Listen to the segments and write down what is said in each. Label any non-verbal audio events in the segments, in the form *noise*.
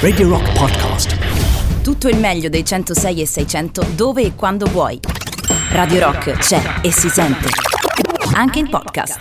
Radio Rock Podcast. Tutto il meglio dei 106 e 600 dove e quando vuoi. Radio Rock c'è e si sente. Anche in podcast.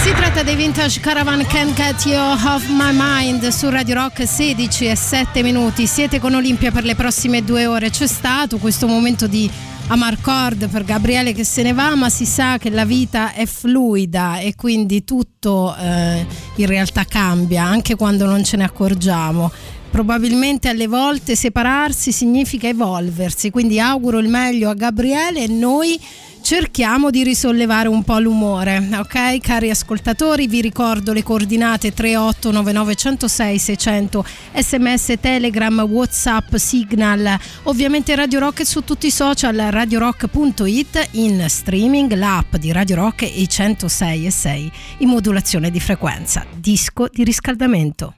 Si tratta dei Vintage Caravan Can't Get You Off My Mind su Radio Rock 16 e 7 minuti. Siete con Olimpia per le prossime due ore. C'è stato questo momento di Amarcord per Gabriele che se ne va, ma si sa che la vita è fluida e quindi tutto eh, in realtà cambia anche quando non ce ne accorgiamo. Probabilmente alle volte separarsi significa evolversi, quindi auguro il meglio a Gabriele e noi cerchiamo di risollevare un po' l'umore, ok? Cari ascoltatori, vi ricordo le coordinate 3899 600 sms, telegram, whatsapp, signal, ovviamente Radio Rock su tutti i social, radiorock.it, in streaming, l'app di Radio Rock e 106 e 6 in modulazione di frequenza, disco di riscaldamento.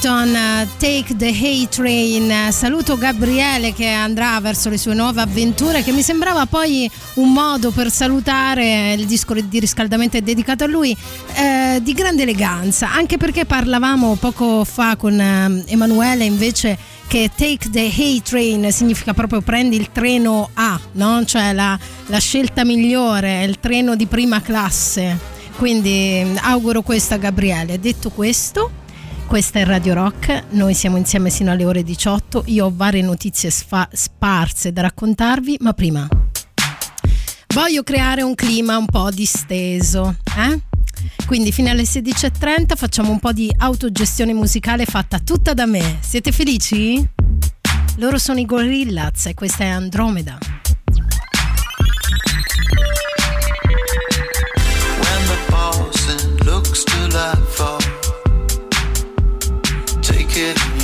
Ellington, Take the Hay Train. Saluto Gabriele che andrà verso le sue nuove avventure, che mi sembrava poi un modo per salutare, il disco di riscaldamento dedicato a lui, eh, di grande eleganza, anche perché parlavamo poco fa con eh, Emanuele invece che take the hay train significa proprio prendi il treno A, no? cioè la, la scelta migliore, il treno di prima classe. Quindi mm, auguro questo a Gabriele. Detto questo, questa è Radio Rock, noi siamo insieme sino alle ore 18, io ho varie notizie sfa- sparse da raccontarvi, ma prima voglio creare un clima un po' disteso, eh? Quindi fino alle 16.30 facciamo un po' di autogestione musicale fatta tutta da me. Siete felici? Loro sono i Gorillaz e questa è Andromeda. Sono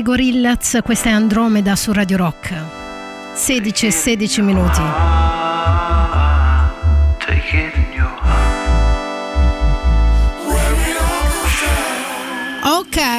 i Gorillaz, questa è Andromeda su Radio Rock. 16 e 16 minuti.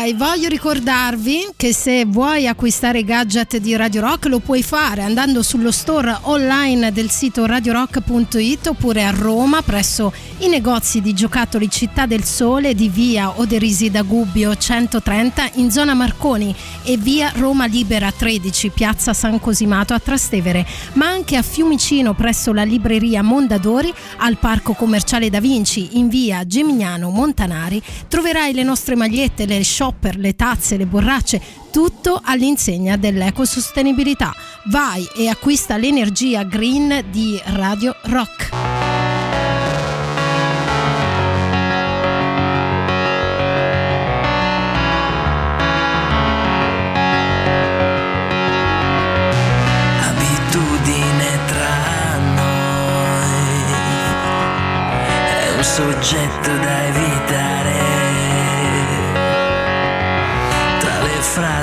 Ok, voglio ricordarvi che se vuoi acquistare gadget di Radio Rock lo puoi fare andando sullo store online del sito radiorock.it oppure a Roma presso i negozi di giocattoli Città del Sole di via Oderisi da Gubbio 130 in zona Marconi e via Roma Libera 13 piazza San Cosimato a Trastevere, ma anche a Fiumicino presso la libreria Mondadori al Parco Commerciale Da Vinci in via Gemignano Montanari. Troverai le nostre magliette, le shopper, le tazze, le borracce, tutto all'insegna dell'ecosostenibilità. Vai e acquista l'energia green di Radio Rock. soggetto da evitare.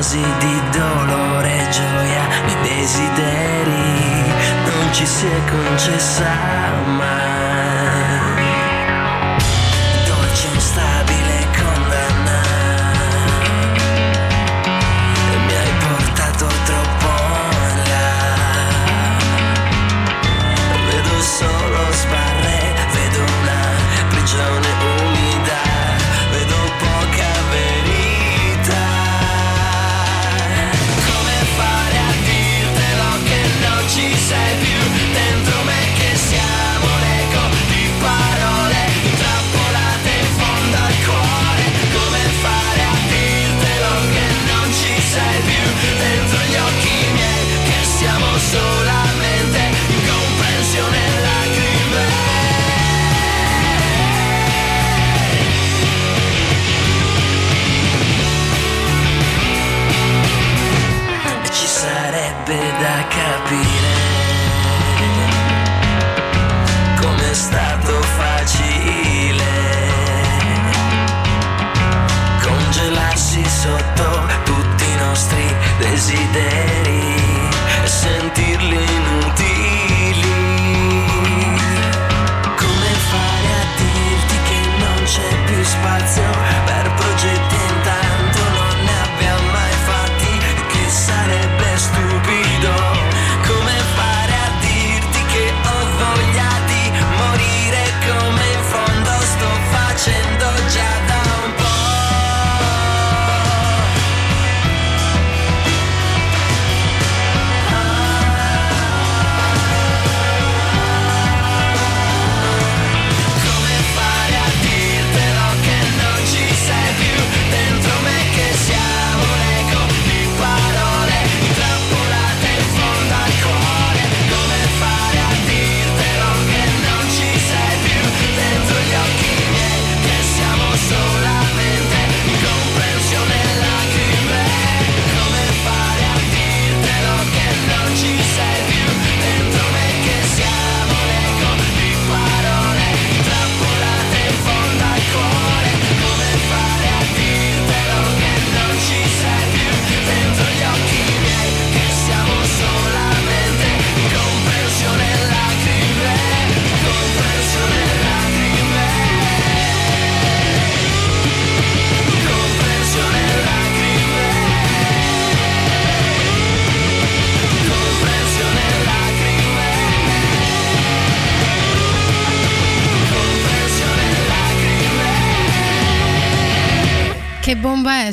dosi di dolore e gioia, e desideri, non ci si è concessa mai. sotto tutti i nostri desideri.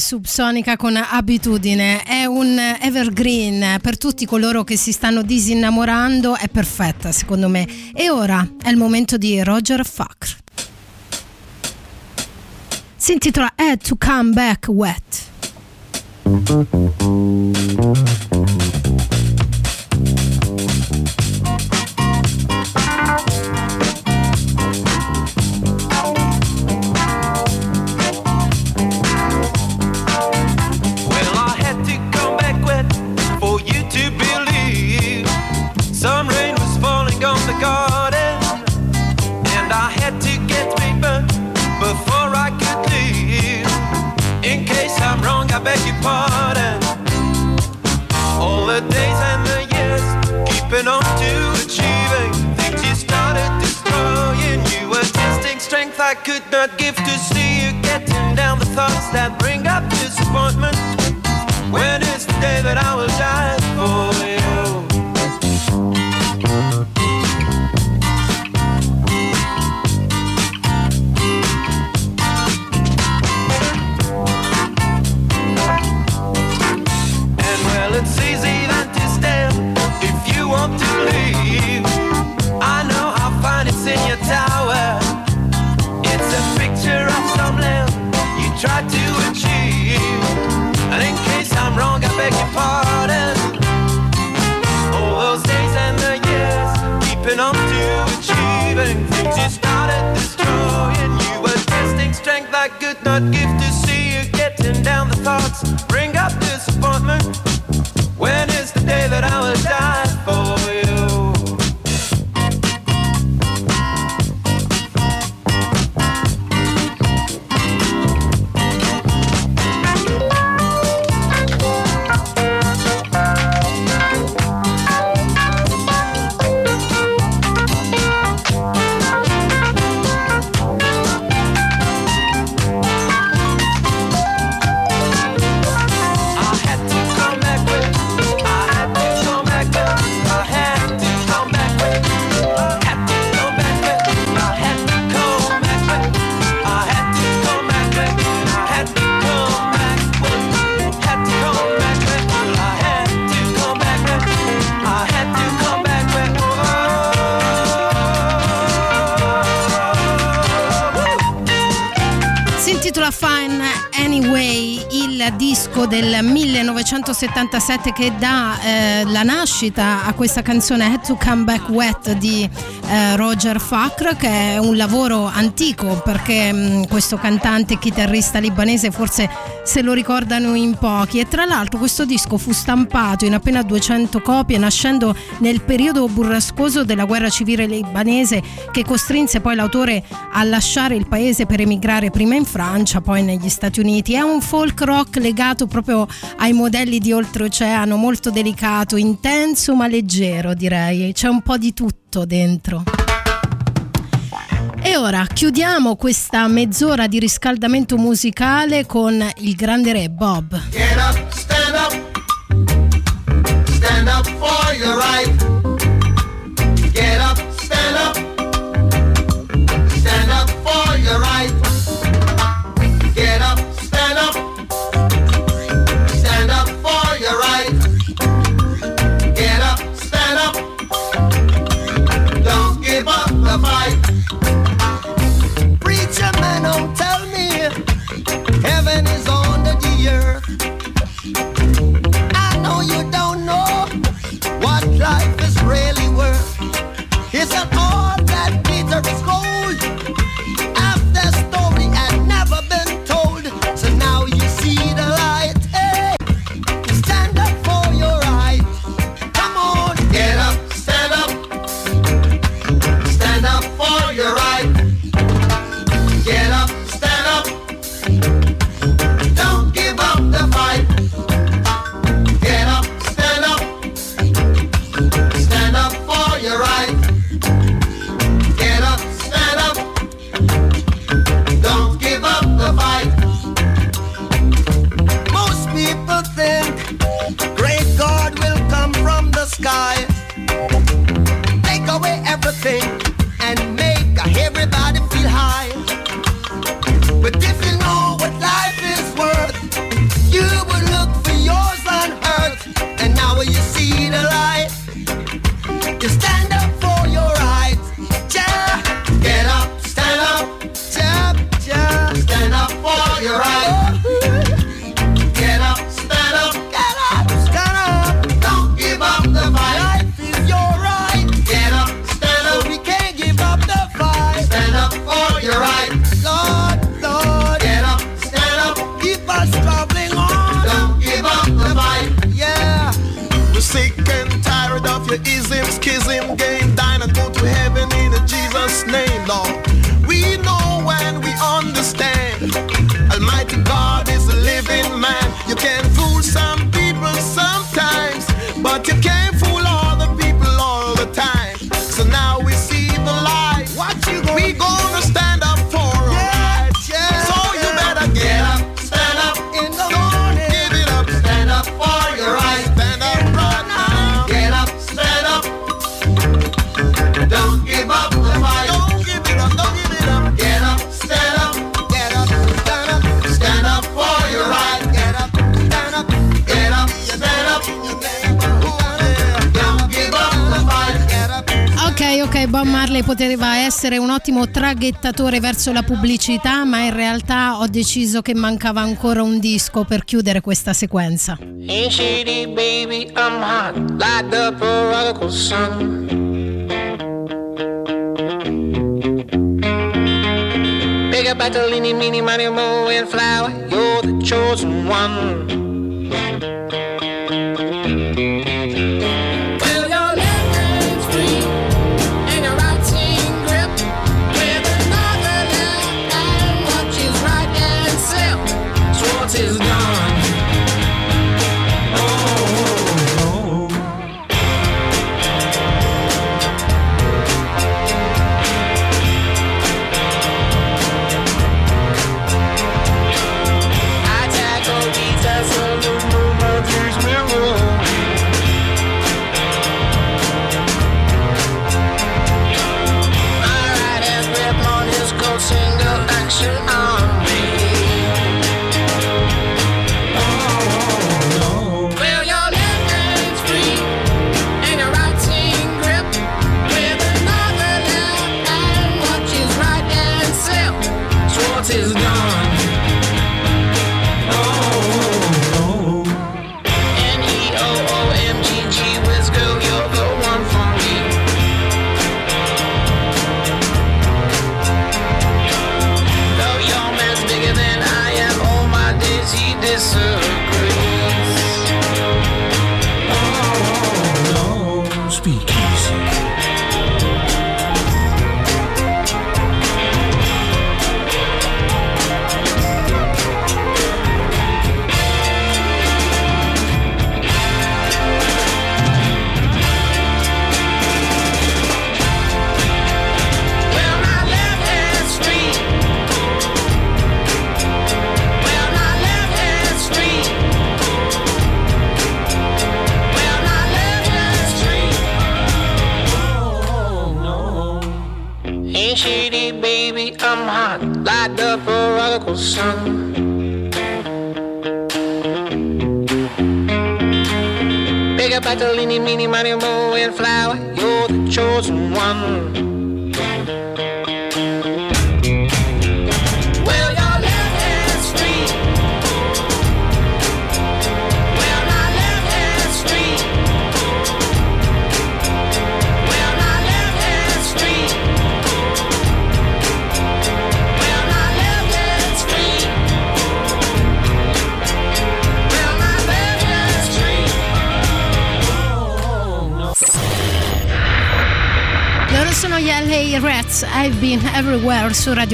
subsonica con abitudine, è un evergreen per tutti coloro che si stanno disinnamorando, è perfetta secondo me. E ora è il momento di Roger Fakr. Si intitola Head to Come Back Wet. beg your pardon. All the days and the years, keeping on to achieving things you started destroying. You were testing strength I could not give to see you getting down the thoughts that bring up disappointment. could not give to see you getting down the thoughts. Bring up disappointment. 1977 che dà eh, la nascita a questa canzone Head to Come Back Wet di eh, Roger Fakr che è un lavoro antico perché mh, questo cantante chitarrista libanese forse se lo ricordano in pochi e tra l'altro questo disco fu stampato in appena 200 copie nascendo nel periodo burrascoso della guerra civile libanese che costrinse poi l'autore a lasciare il paese per emigrare prima in Francia poi negli Stati Uniti. È un folk rock legato proprio ai modelli di oltreoceano, molto delicato, intenso ma leggero direi, c'è un po' di tutto dentro. E ora chiudiamo questa mezz'ora di riscaldamento musicale con il grande re Bob. Get up, stand up. Stand up for your right. Get up, stand up. attimo traghettatore verso la pubblicità, ma in realtà ho deciso che mancava ancora un disco per chiudere questa sequenza. Shady, baby, I'm hot, like the prodigal son. Pick up at the money, mo, and flower, you're the chosen one.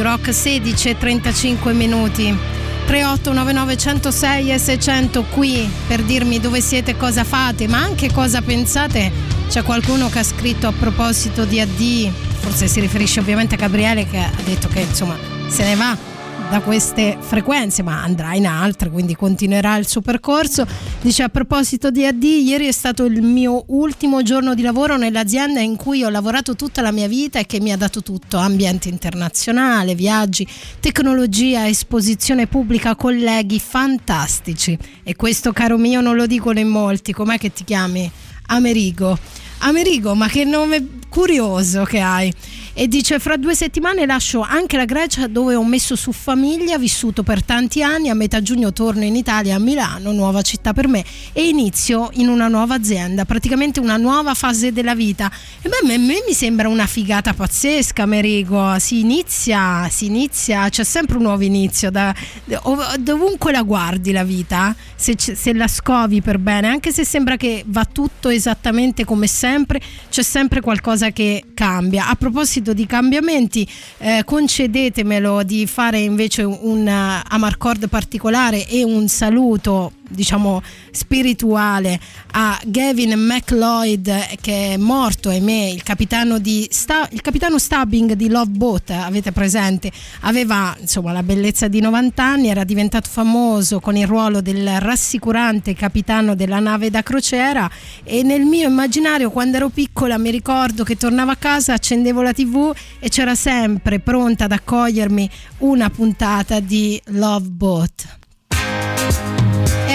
Radio Rock 16 e 35 minuti. 3899 106 e 600 qui per dirmi dove siete, cosa fate, ma anche cosa pensate. C'è qualcuno che ha scritto a proposito di AD, forse si riferisce ovviamente a Gabriele che ha detto che insomma se ne va da queste frequenze, ma andrà in altre, quindi continuerà il suo percorso. Dice a proposito di AD, ieri è stato il mio ultimo giorno di lavoro nell'azienda in cui ho lavorato tutta la mia vita e che mi ha dato tutto, ambiente internazionale, viaggi, tecnologia, esposizione pubblica, colleghi fantastici. E questo caro mio non lo dicono in molti, com'è che ti chiami? Amerigo. Amerigo, ma che nome curioso che hai. E dice: Fra due settimane lascio anche la Grecia dove ho messo su famiglia, vissuto per tanti anni. A metà giugno torno in Italia a Milano, nuova città per me, e inizio in una nuova azienda, praticamente una nuova fase della vita. E beh, a me mi sembra una figata pazzesca, Amerigo. Si inizia, si inizia, c'è sempre un nuovo inizio. Da, ov- dovunque la guardi la vita, se, se la scovi per bene, anche se sembra che va tutto esattamente come sempre, c'è sempre qualcosa che cambia. A proposito di cambiamenti, eh, concedetemelo di fare invece un uh, Amarcord particolare e un saluto diciamo spirituale a Gavin McLeod che è morto ahimè il capitano di Sta- il capitano Stubbing di Love Boat avete presente? Aveva insomma la bellezza di 90 anni era diventato famoso con il ruolo del rassicurante capitano della nave da crociera e nel mio immaginario quando ero piccola mi ricordo che tornavo a casa accendevo la tv e c'era sempre pronta ad accogliermi una puntata di Love Boat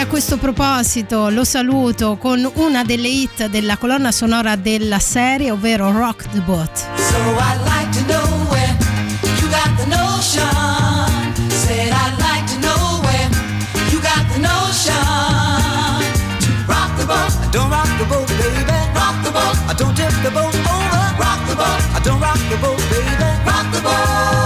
a questo proposito lo saluto con una delle hit della colonna sonora della serie, ovvero Rock the Boat. So I'd like to know where you got the notion. Said I'd like to know where you got the notion. To rock the boat, Don't rock the boat, baby. rock the boat, I don't tip the boat over. rock the boat, I don't rock the boat, baby. rock the boat.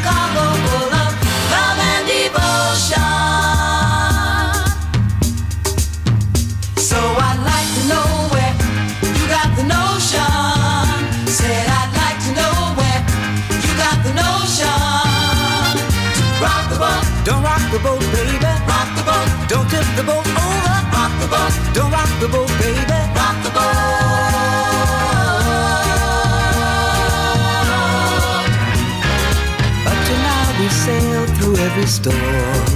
the boat, baby. rock the boat, Don't tip the boat over. rock the boat, Don't rock the boat, baby. rock the boat. Up to now we've sailed through every storm.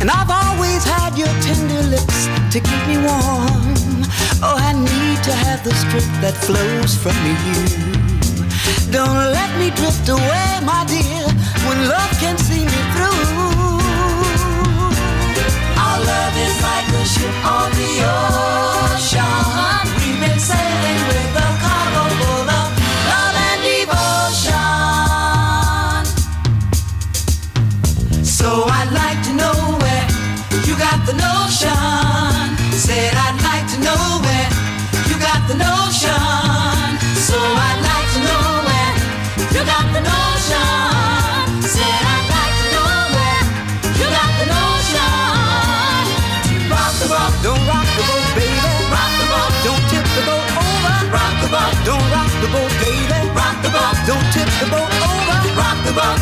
And I've always had your tender lips to keep me warm. Oh, I need to have the strength that flows from you. Don't let me drift away, my dear, when love can see me through. Like a ship on the ocean. We've been sailing with a cargo full of love and devotion. So I'd the boat, over. rock the boat.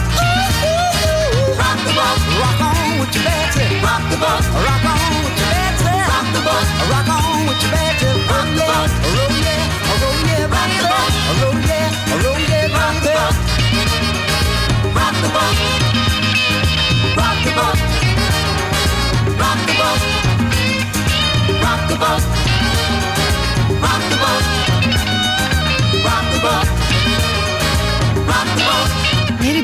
Rock the boat. Rock on with your Betsy. Rock the boat. Rock on with your Betsy. Rock the boat. Rock on with your Betsy. Rock the boat. Roll yeah, roll yeah, rock the boat. Roll yeah, roll yeah, rock the boat. Rock the boat. Rock the boat. Rock the boat. Rock the boat.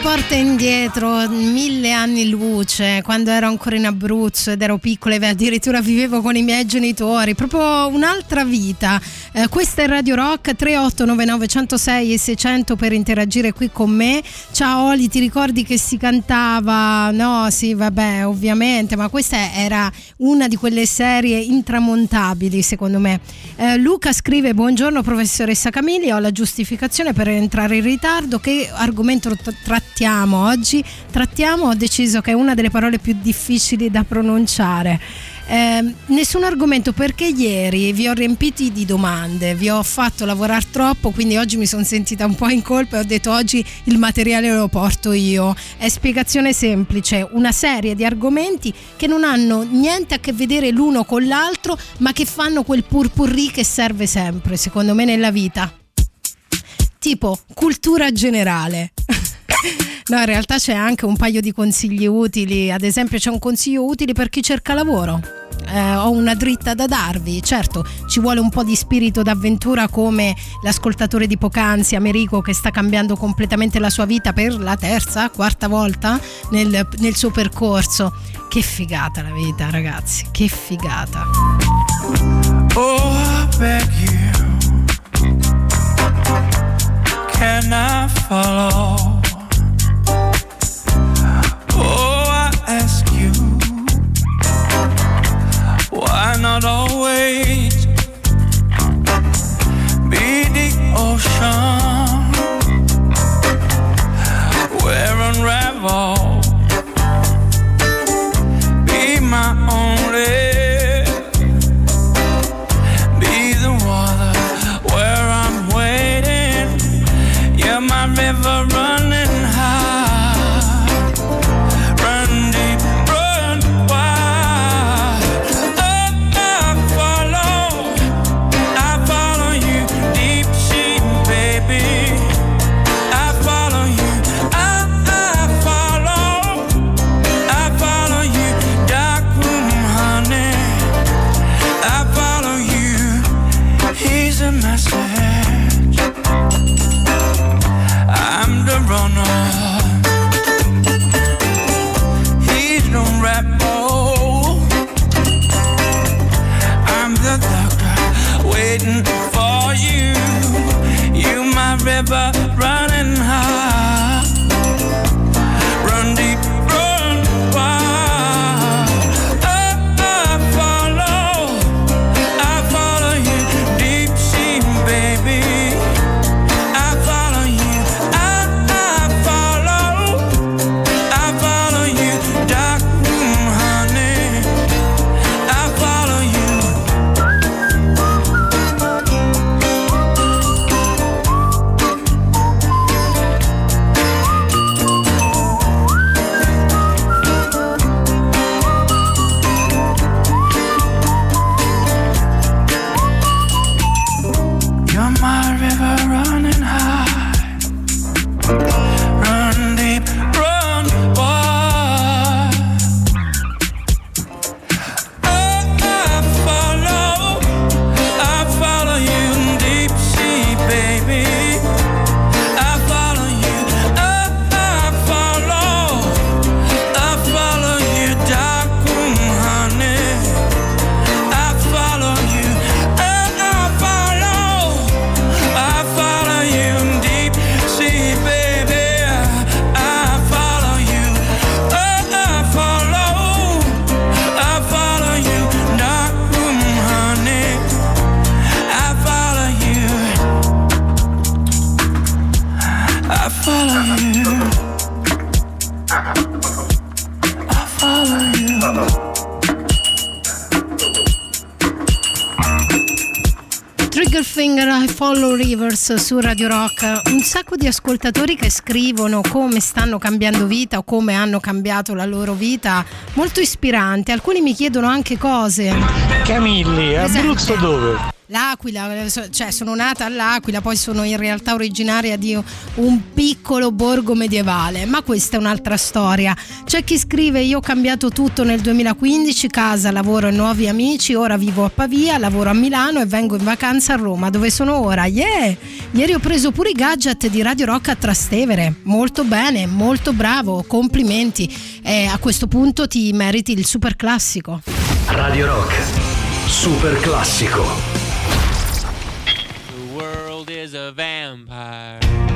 Mi riporta indietro mille anni luce, quando ero ancora in Abruzzo ed ero piccola e addirittura vivevo con i miei genitori, proprio un'altra vita. Eh, questa è Radio Rock 3899 106 e 600 per interagire qui con me. Ciao Oli, ti ricordi che si cantava? No, sì, vabbè, ovviamente, ma questa era una di quelle serie intramontabili secondo me. Eh, Luca scrive buongiorno professoressa Camilli, ho la giustificazione per entrare in ritardo, che argomento t- trattiamo oggi? Trattiamo, ho deciso che è una delle parole più difficili da pronunciare. Eh, nessun argomento perché ieri vi ho riempiti di domande, vi ho fatto lavorare troppo, quindi oggi mi sono sentita un po' in colpa e ho detto oggi il materiale lo porto io. È spiegazione semplice, una serie di argomenti che non hanno niente a che vedere l'uno con l'altro, ma che fanno quel purpurri che serve sempre, secondo me, nella vita. Tipo cultura generale. *laughs* No, in realtà c'è anche un paio di consigli utili, ad esempio c'è un consiglio utile per chi cerca lavoro. Eh, ho una dritta da darvi, certo ci vuole un po' di spirito d'avventura come l'ascoltatore di poc'anzi Americo che sta cambiando completamente la sua vita per la terza, quarta volta nel, nel suo percorso. Che figata la vita ragazzi, che figata. Oh, I beg you, can I follow? Why not always be the ocean I'm the runner. Rivers su Radio Rock. Un sacco di ascoltatori che scrivono come stanno cambiando vita o come hanno cambiato la loro vita, molto ispirante. Alcuni mi chiedono anche cose. Camilli, esatto. Abruzzo dove? L'Aquila, cioè sono nata all'Aquila, poi sono in realtà originaria di un piccolo borgo medievale, ma questa è un'altra storia. C'è chi scrive io ho cambiato tutto nel 2015, casa, lavoro e nuovi amici, ora vivo a Pavia, lavoro a Milano e vengo in vacanza a Roma, dove sono ora. Yeah! Ieri ho preso pure i gadget di Radio Rock a Trastevere, molto bene, molto bravo, complimenti. E a questo punto ti meriti il super classico. Radio Rock, super classico. is a vampire.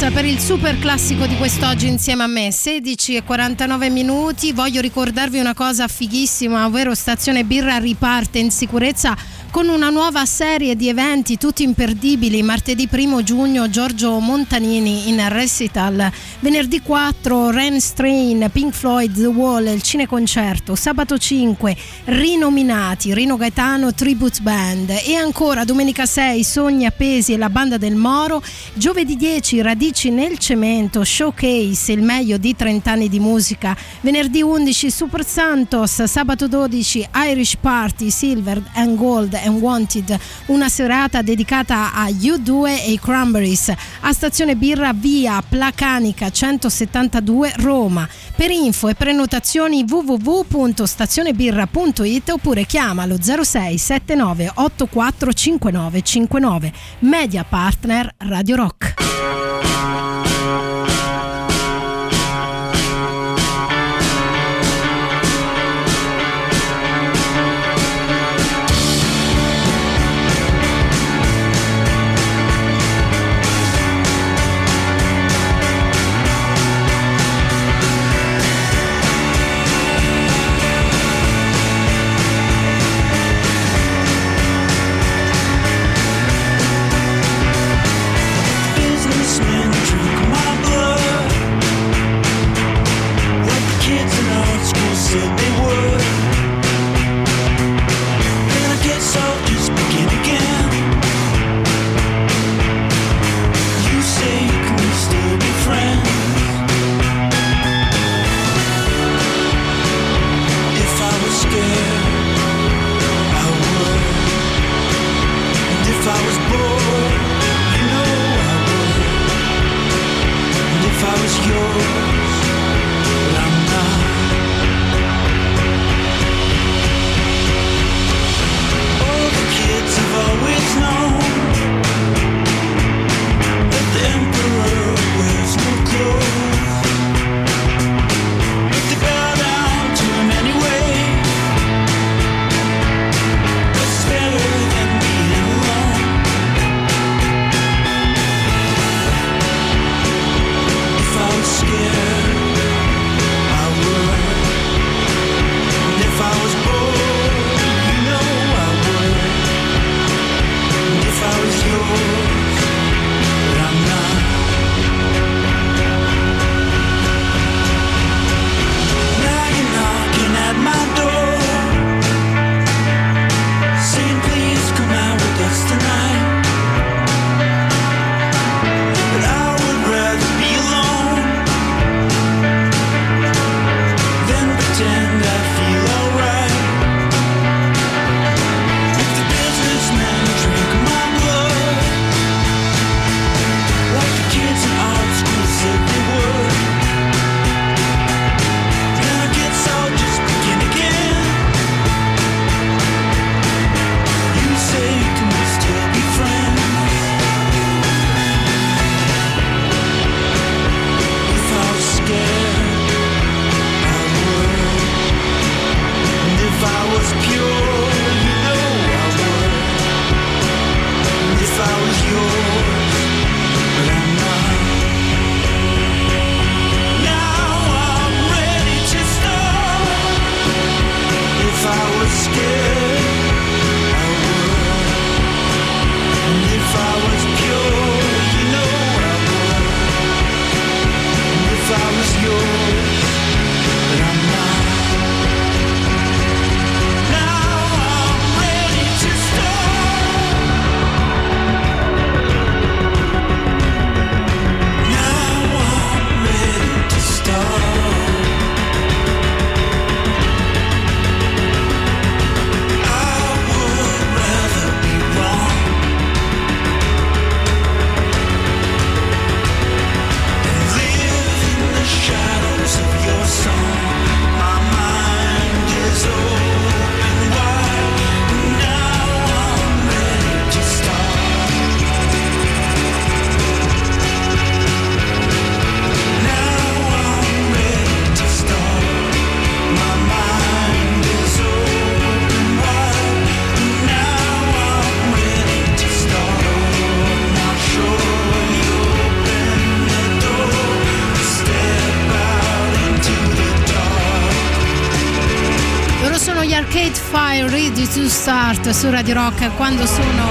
Per il super classico di quest'oggi insieme a me. 16 e 49 minuti. Voglio ricordarvi una cosa fighissima ovvero Stazione Birra riparte in sicurezza con una nuova serie di eventi tutti imperdibili. Martedì 1 giugno Giorgio Montanini in recital, venerdì 4 Ren Strain, Pink Floyd, The Wall, il cineconcerto, sabato 5 Rinominati, Rino Gaetano, Tribute Band. E ancora domenica 6 Sogni Appesi e la banda del Moro, giovedì 10 Radici nel cemento, showcase, il meglio di 30 anni di musica, venerdì 11 Super Santos, sabato 12 Irish Party, Silver and Gold and Wanted, una serata dedicata a U2 e i Cranberries a Stazione Birra via Placanica 172 Roma. Per info e prenotazioni www.stazionebirra.it oppure chiamalo 06 79 84 59 59. Media partner Radio Rock. Start su Radio Rock quando sono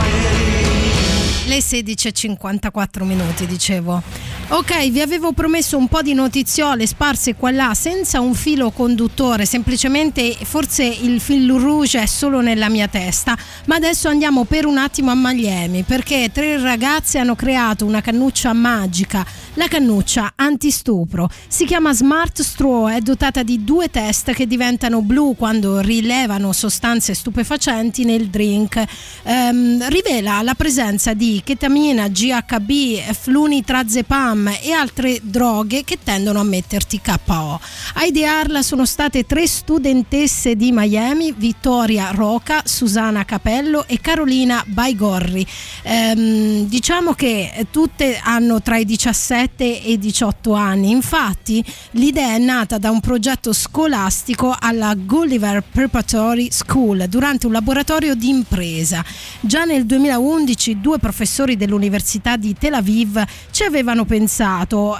le 16.54 minuti, dicevo. Ok, vi avevo promesso un po' di notiziole sparse qua e là senza un filo conduttore, semplicemente forse il fil rouge è solo nella mia testa, ma adesso andiamo per un attimo a Miami perché tre ragazze hanno creato una cannuccia magica, la cannuccia antistupro. Si chiama Smart Straw, è dotata di due test che diventano blu quando rilevano sostanze stupefacenti nel drink. Ehm, rivela la presenza di ketamina, GHB, flunitrazepam e altre droghe che tendono a metterti KO. A idearla sono state tre studentesse di Miami, Vittoria Roca, Susana Capello e Carolina Baigorri. Ehm, diciamo che tutte hanno tra i 17 e i 18 anni. Infatti, l'idea è nata da un progetto scolastico alla Gulliver Preparatory School durante un laboratorio di impresa. Già nel 2011 due professori dell'Università di Tel Aviv ci avevano pensato,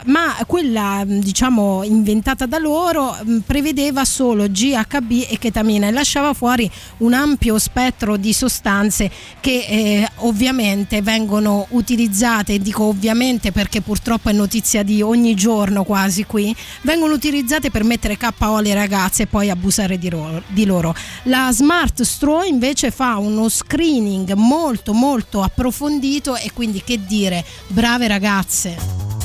ma quella diciamo inventata da loro mh, prevedeva solo GHB e ketamina e lasciava fuori un ampio spettro di sostanze che eh, ovviamente vengono utilizzate, dico ovviamente perché purtroppo è notizia di ogni giorno quasi qui, vengono utilizzate per mettere KO alle ragazze e poi abusare di loro. di loro. La Smart Straw invece fa uno screening molto molto approfondito e quindi che dire, brave ragazze.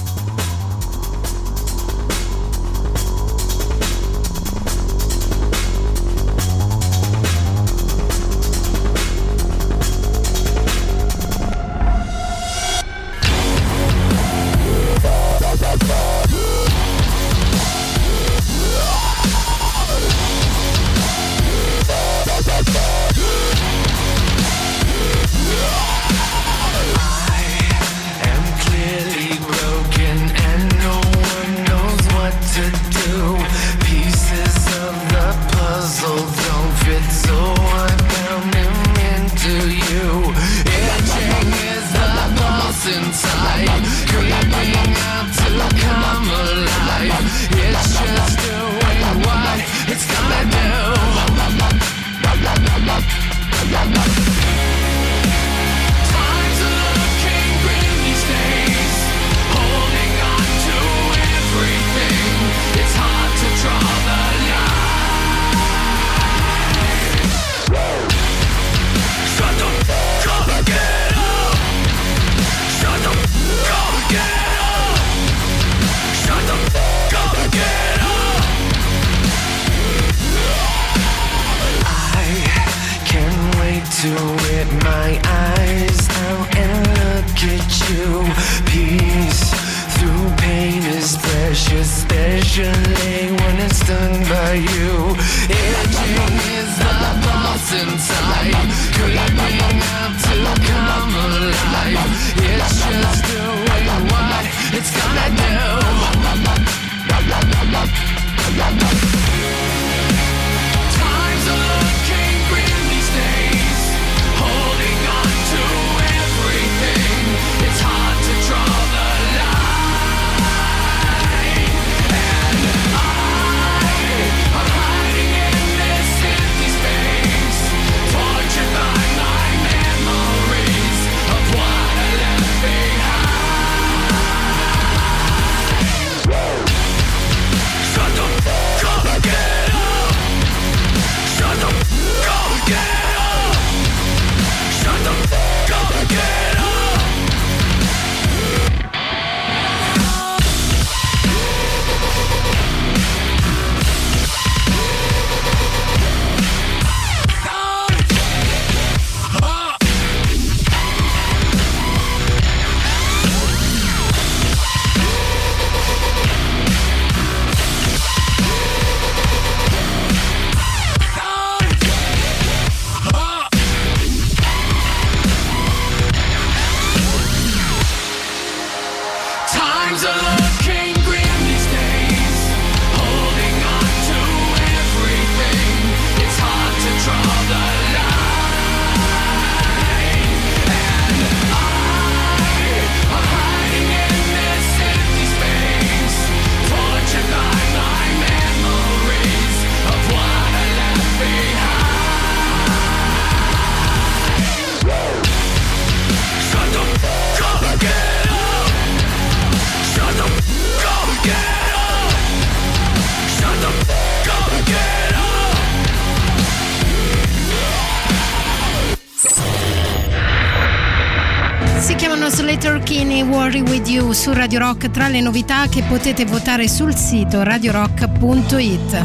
You su Radio Rock tra le novità che potete votare sul sito radiorock.it.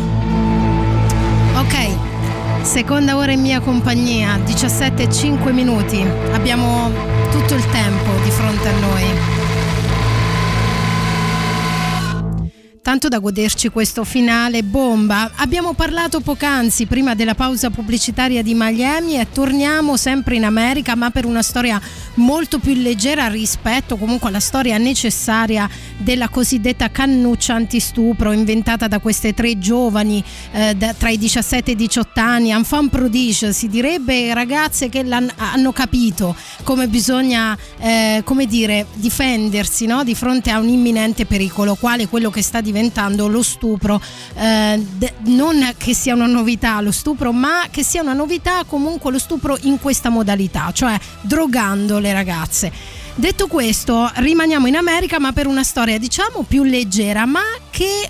Ok, seconda ora in mia compagnia, 17 e 5 minuti. Abbiamo tutto il tempo di fronte a noi. Tanto da goderci questo finale bomba. Abbiamo parlato poc'anzi prima della pausa pubblicitaria di Miami e torniamo sempre in America, ma per una storia molto più leggera rispetto comunque alla storia necessaria della cosiddetta cannuccia antistupro inventata da queste tre giovani eh, da- tra i 17 e i 18 anni, enfant prodige, si direbbe ragazze che hanno capito come bisogna, eh, come dire, difendersi no? di fronte a un imminente pericolo, quale quello che sta diventando lo stupro. Eh, de- non che sia una novità lo stupro, ma che sia una novità comunque lo stupro in questa modalità, cioè drogando le ragazze. Detto questo, rimaniamo in America, ma per una storia diciamo più leggera, ma che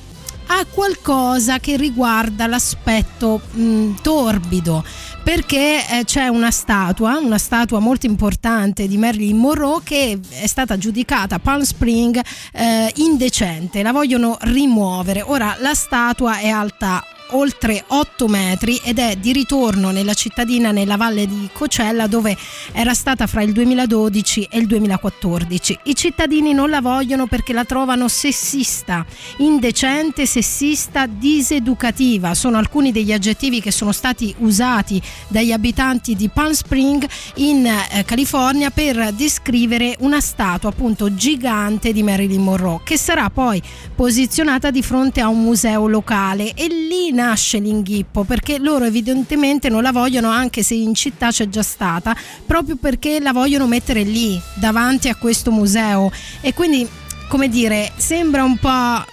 ha qualcosa che riguarda l'aspetto mh, torbido perché eh, c'è una statua, una statua molto importante di Marilyn Monroe che è stata giudicata a Palm Spring eh, indecente, la vogliono rimuovere. Ora la statua è alta oltre 8 metri ed è di ritorno nella cittadina nella valle di Cocella dove era stata fra il 2012 e il 2014. I cittadini non la vogliono perché la trovano sessista, indecente, sessista, diseducativa. Sono alcuni degli aggettivi che sono stati usati dagli abitanti di Palm Spring in eh, California per descrivere una statua appunto gigante di Marilyn Monroe che sarà poi posizionata di fronte a un museo locale e lì nasce l'inghippo perché loro evidentemente non la vogliono anche se in città c'è già stata proprio perché la vogliono mettere lì davanti a questo museo. E quindi come dire sembra un po'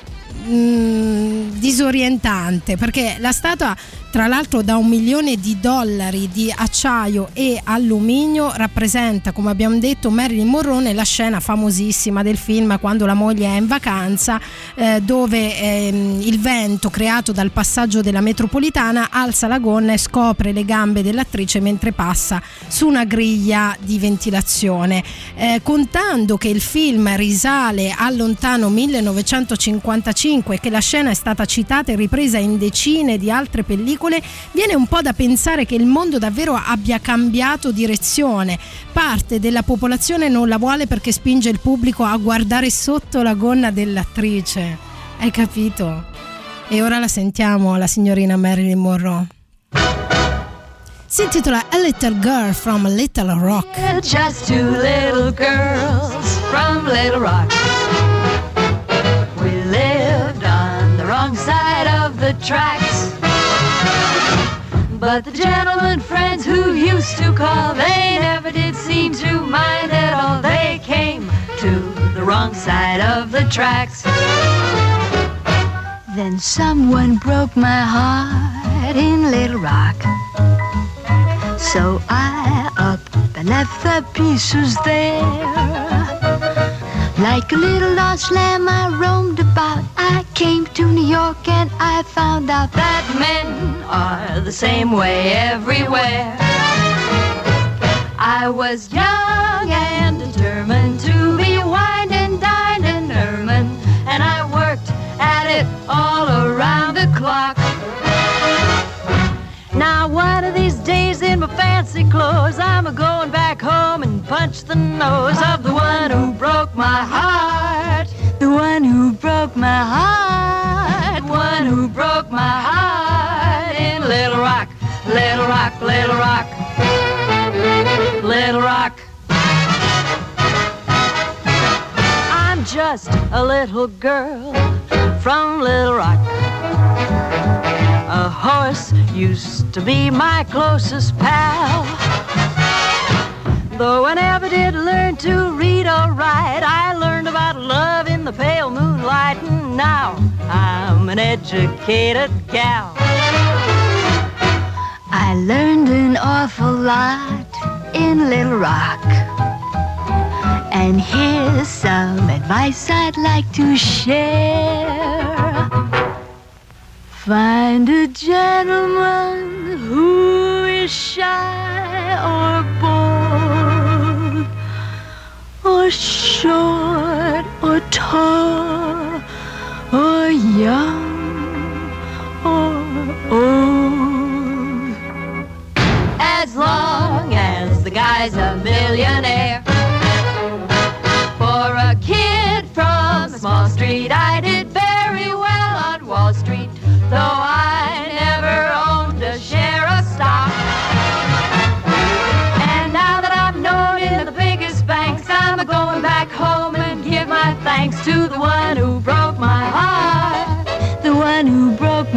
mm, disorientante perché la statua tra l'altro da un milione di dollari di acciaio e alluminio rappresenta come abbiamo detto Marilyn Monroe nella scena famosissima del film quando la moglie è in vacanza eh, dove ehm, il vento creato dal passaggio della metropolitana alza la gonna e scopre le gambe dell'attrice mentre passa su una griglia di ventilazione. Eh, contando che il film risale al lontano 1955 e che la scena è stata citata e ripresa in decine di altre pellicole viene un po' da pensare che il mondo davvero abbia cambiato direzione. Parte della popolazione non la vuole perché spinge il pubblico a guardare sotto la gonna dell'attrice. Hai capito? E ora la sentiamo, la signorina Marilyn Monroe. Si intitola A Little Girl from Little Rock. Just two little girls from Little Rock. We lived on the wrong side of the tracks. But the gentlemen friends who used to call, they never did seem to mind at all. They came to the wrong side of the tracks. Then someone broke my heart in Little Rock. So I up and left the pieces there. Like a little lost lamb, I roamed about. I came to New York and I found out that men are the same way everywhere. I was young and determined to be wined and dined and ermine, and I worked at it all around the clock. Now one of these days in my fancy clothes, I'm a going back home and punch the nose of the one who broke my heart. My heart. One who broke my heart in Little Rock, Little Rock, Little Rock, Little Rock. I'm just a little girl from Little Rock. A horse used to be my closest pal. Though I never did learn to read or write, I learned about love in the pale moonlight, and now I'm an educated gal. I learned an awful lot in Little Rock. And here's some advice I'd like to share. Find a gentleman who is shy or bold. Short or tall or young or old. As long as the guy's a millionaire.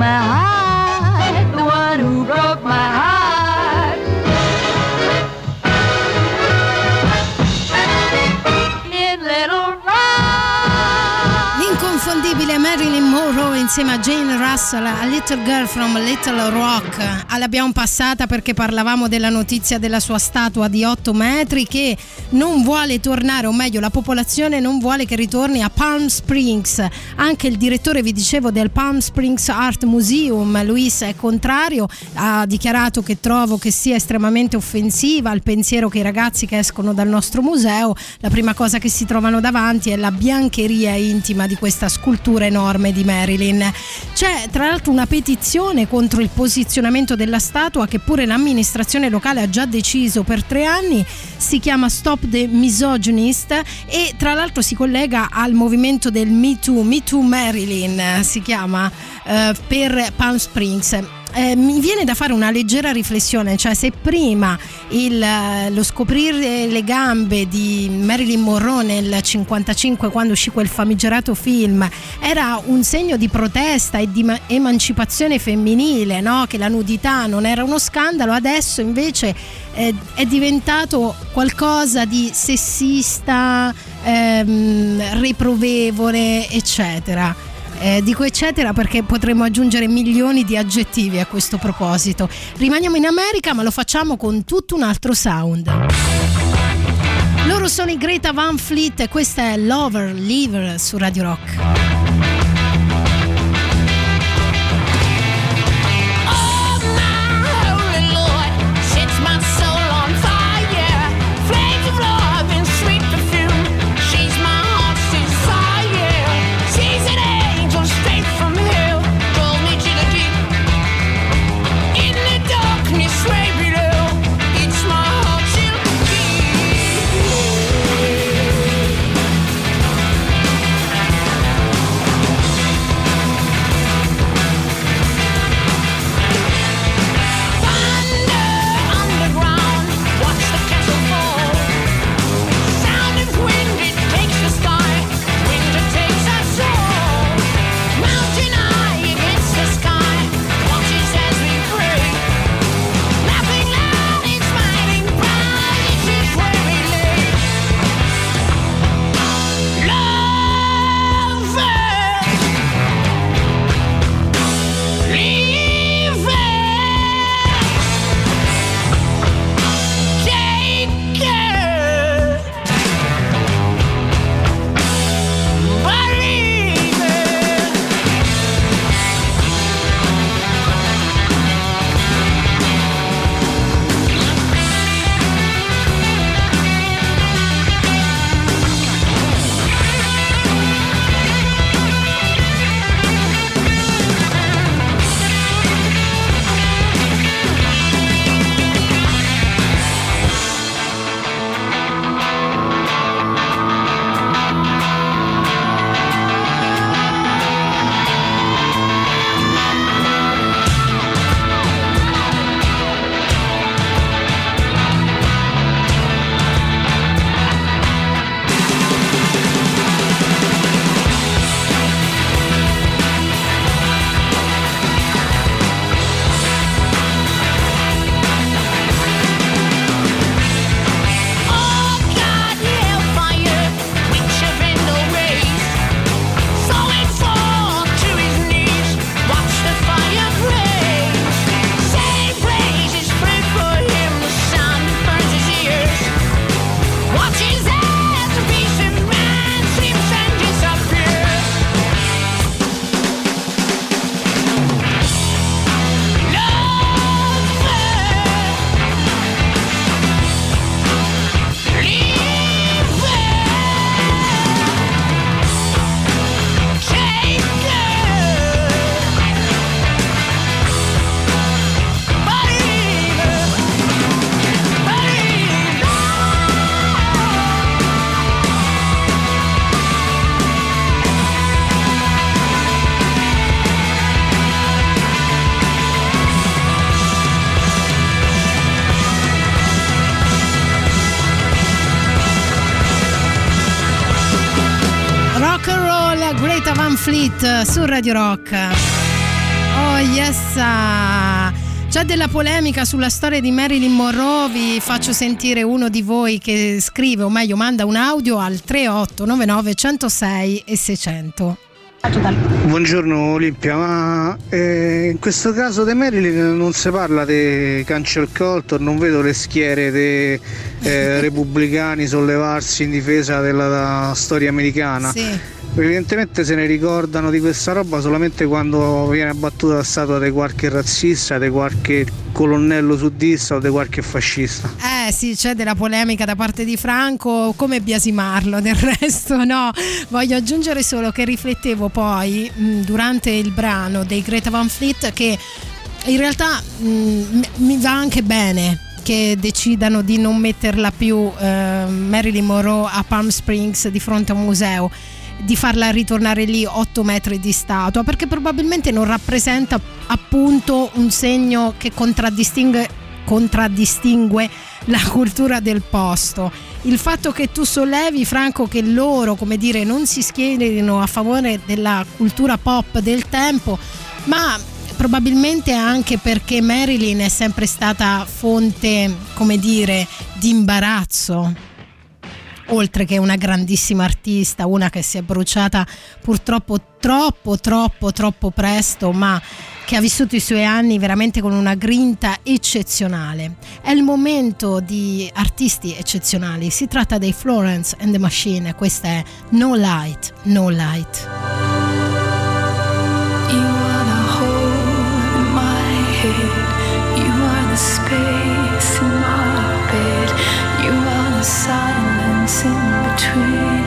啊。Insieme a Jane Russell, A Little Girl from Little Rock. Ah, L'abbiamo passata perché parlavamo della notizia della sua statua di 8 metri che non vuole tornare, o meglio la popolazione non vuole che ritorni a Palm Springs. Anche il direttore, vi dicevo, del Palm Springs Art Museum, Luis è contrario, ha dichiarato che trovo che sia estremamente offensiva al pensiero che i ragazzi che escono dal nostro museo, la prima cosa che si trovano davanti è la biancheria intima di questa scultura enorme di Marilyn. C'è tra l'altro una petizione contro il posizionamento della statua che pure l'amministrazione locale ha già deciso per tre anni, si chiama Stop the Misogynist e tra l'altro si collega al movimento del Me Too, Me Too Marilyn eh, si chiama eh, per Palm Springs. Eh, mi viene da fare una leggera riflessione, cioè se prima il, eh, lo scoprire le gambe di Marilyn Monroe nel 55 quando uscì quel famigerato film era un segno di protesta e di ma- emancipazione femminile, no? che la nudità non era uno scandalo, adesso invece eh, è diventato qualcosa di sessista, ehm, riprovevole, eccetera. Eh, dico eccetera perché potremmo aggiungere milioni di aggettivi a questo proposito. Rimaniamo in America ma lo facciamo con tutto un altro sound. Loro sono i Greta Van Fleet e questa è Lover, Lever su Radio Rock. Radio Rock. Oh yes! C'è della polemica sulla storia di Marilyn Monroe, vi faccio sentire uno di voi che scrive, o meglio manda un audio al 3899 106 e 600. Buongiorno Olimpia, ma eh, in questo caso di Marilyn non si parla di cancel culture, non vedo le schiere dei eh, *laughs* repubblicani sollevarsi in difesa della storia americana. Sì. Evidentemente se ne ricordano di questa roba solamente quando viene abbattuta la statua di qualche razzista, di qualche colonnello sudista o di qualche fascista. Eh sì, c'è della polemica da parte di Franco, come biasimarlo, del *laughs* resto no. Voglio aggiungere solo che riflettevo poi mh, durante il brano dei Greta Van Fleet che in realtà mh, mi va anche bene che decidano di non metterla più eh, Marilyn Monroe a Palm Springs di fronte a un museo di farla ritornare lì 8 metri di statua perché probabilmente non rappresenta appunto un segno che contraddistingue contraddistingue la cultura del posto. Il fatto che tu sollevi, Franco, che loro, come dire, non si schierino a favore della cultura pop del tempo, ma probabilmente anche perché Marilyn è sempre stata fonte, come dire, di imbarazzo oltre che una grandissima artista, una che si è bruciata purtroppo troppo, troppo, troppo presto, ma che ha vissuto i suoi anni veramente con una grinta eccezionale. È il momento di artisti eccezionali, si tratta dei Florence and the Machine, questa è No Light, No Light. You are the hole in my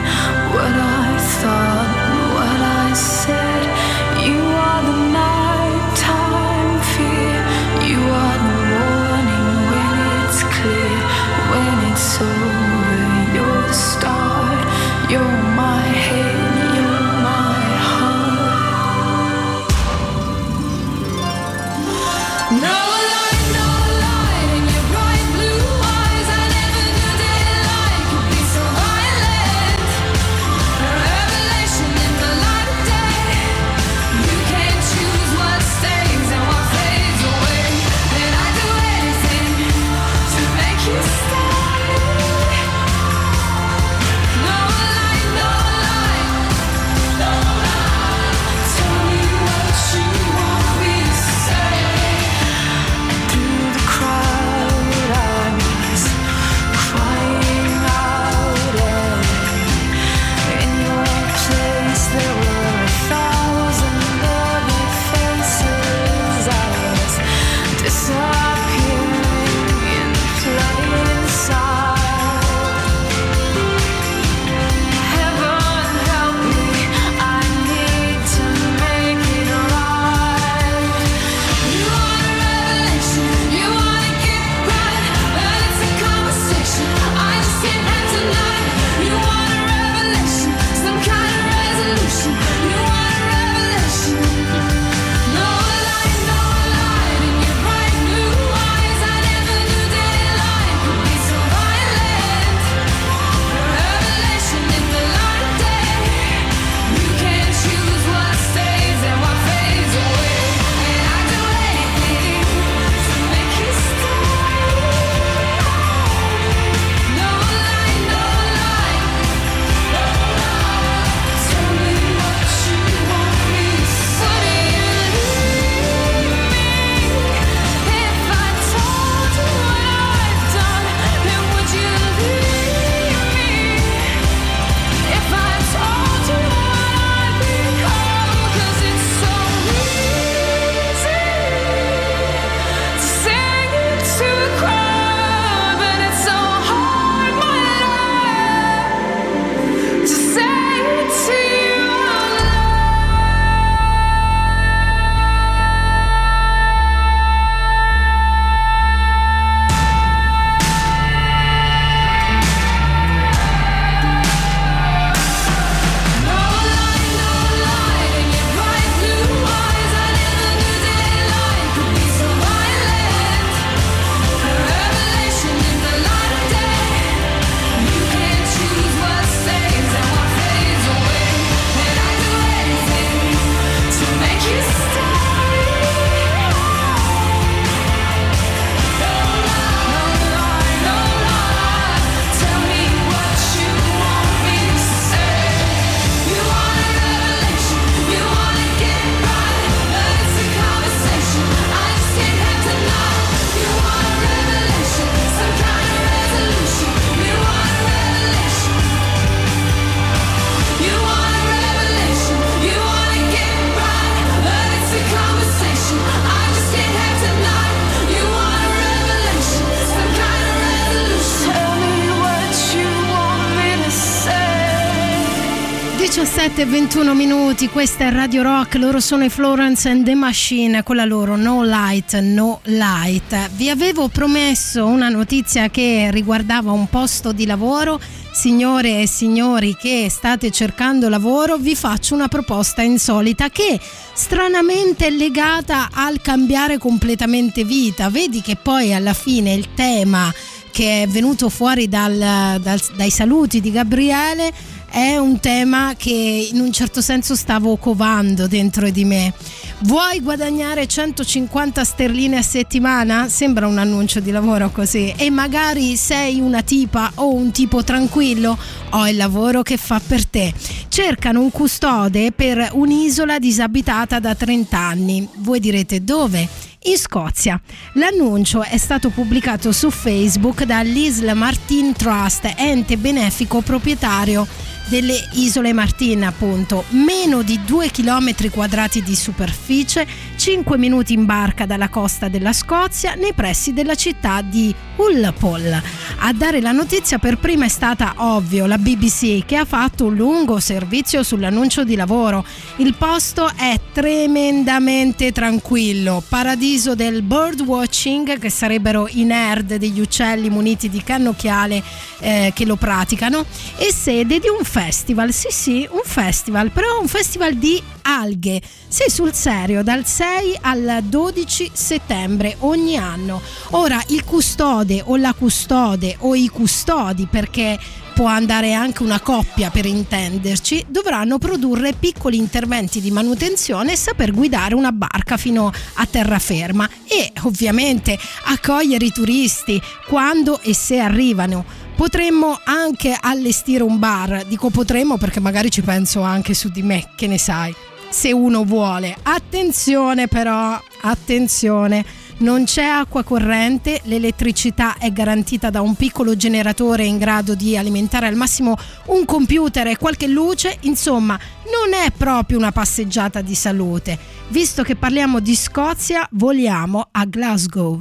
17 e 21 minuti, questa è Radio Rock, loro sono i Florence and the Machine con la loro No Light, No Light. Vi avevo promesso una notizia che riguardava un posto di lavoro. Signore e signori che state cercando lavoro, vi faccio una proposta insolita che stranamente è legata al cambiare completamente vita. Vedi che poi alla fine il tema che è venuto fuori dal- dal- dai saluti di Gabriele è un tema che in un certo senso stavo covando dentro di me. Vuoi guadagnare 150 sterline a settimana? Sembra un annuncio di lavoro così. E magari sei una tipa o un tipo tranquillo? Ho il lavoro che fa per te. Cercano un custode per un'isola disabitata da 30 anni. Voi direte dove? In Scozia. L'annuncio è stato pubblicato su Facebook dall'Isla Martin Trust, ente benefico proprietario delle isole Martin, appunto. Meno di 2 km quadrati di superficie, 5 minuti in barca dalla costa della Scozia, nei pressi della città di Hull. A dare la notizia per prima è stata ovvio la BBC che ha fatto un lungo servizio sull'annuncio di lavoro. Il posto è tremendamente tranquillo, paradiso del bird watching che sarebbero i nerd degli uccelli muniti di cannocchiale eh, che lo praticano e sede di un festival, sì sì, un festival, però un festival di alghe, sì sul serio, dal 6 al 12 settembre ogni anno. Ora il custode o la custode o i custodi perché può andare anche una coppia per intenderci, dovranno produrre piccoli interventi di manutenzione e saper guidare una barca fino a terraferma e ovviamente accogliere i turisti quando e se arrivano. Potremmo anche allestire un bar, dico potremmo perché magari ci penso anche su di me, che ne sai, se uno vuole. Attenzione però, attenzione non c'è acqua corrente, l'elettricità è garantita da un piccolo generatore in grado di alimentare al massimo un computer e qualche luce, insomma non è proprio una passeggiata di salute. Visto che parliamo di Scozia, voliamo a Glasgow.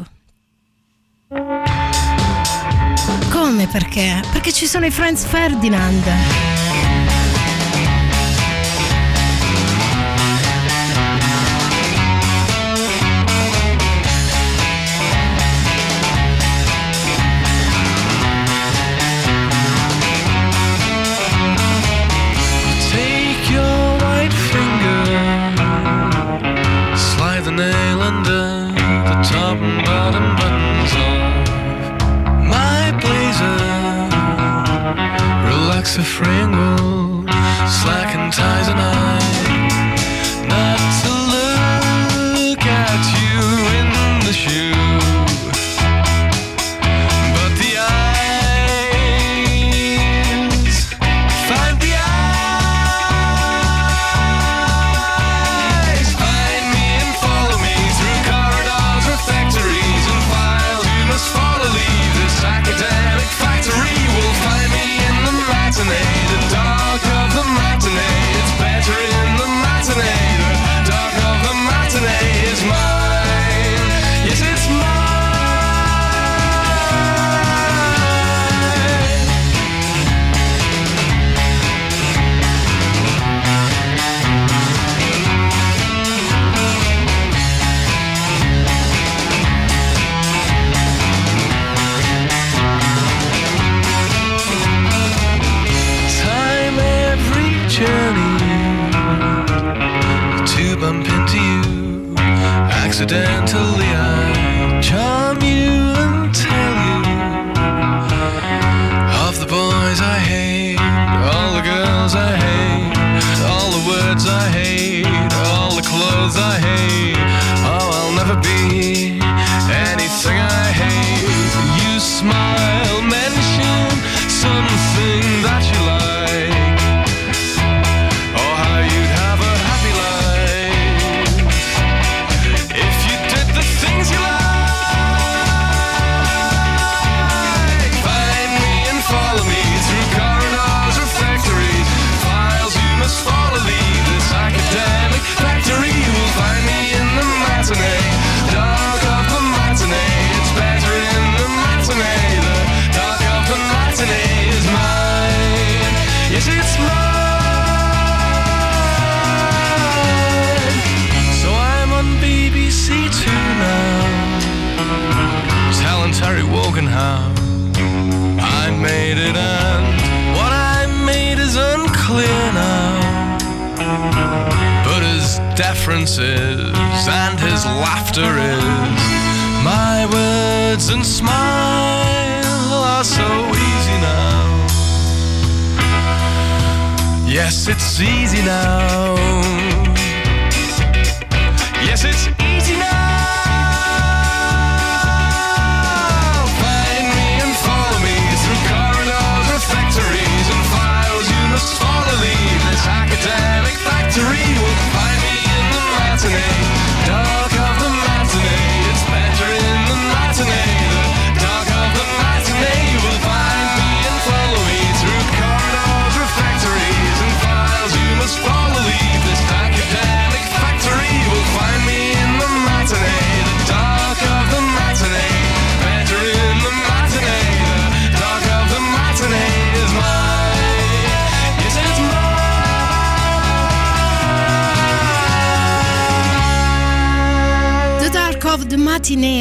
Come perché? Perché ci sono i Franz Ferdinand. Ducks are fringle, slacking ties and eyes.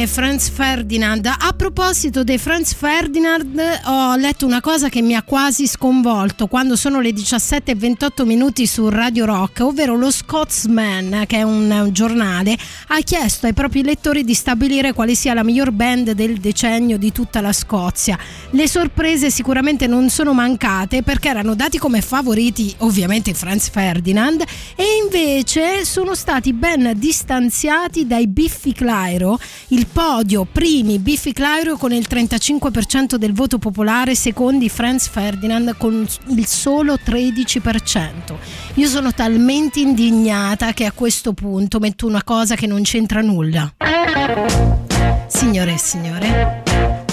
Franz Ferdinand. A proposito dei Franz Ferdinand, ho letto una cosa che mi ha quasi sconvolto quando sono le 17.28 minuti su Radio Rock, ovvero lo Scotsman, che è un, un giornale, ha chiesto ai propri lettori di stabilire quale sia la miglior band del decennio di tutta la Scozia. Le sorprese sicuramente non sono mancate perché erano dati come favoriti ovviamente Franz Ferdinand e invece sono stati ben distanziati dai Biffy Clyro, il podio primi Biffy Clyro con il 35% del voto popolare, secondi Franz Ferdinand con il solo 13%. Io sono talmente indignata che a questo punto metto una cosa che non c'entra nulla. Signore e signore,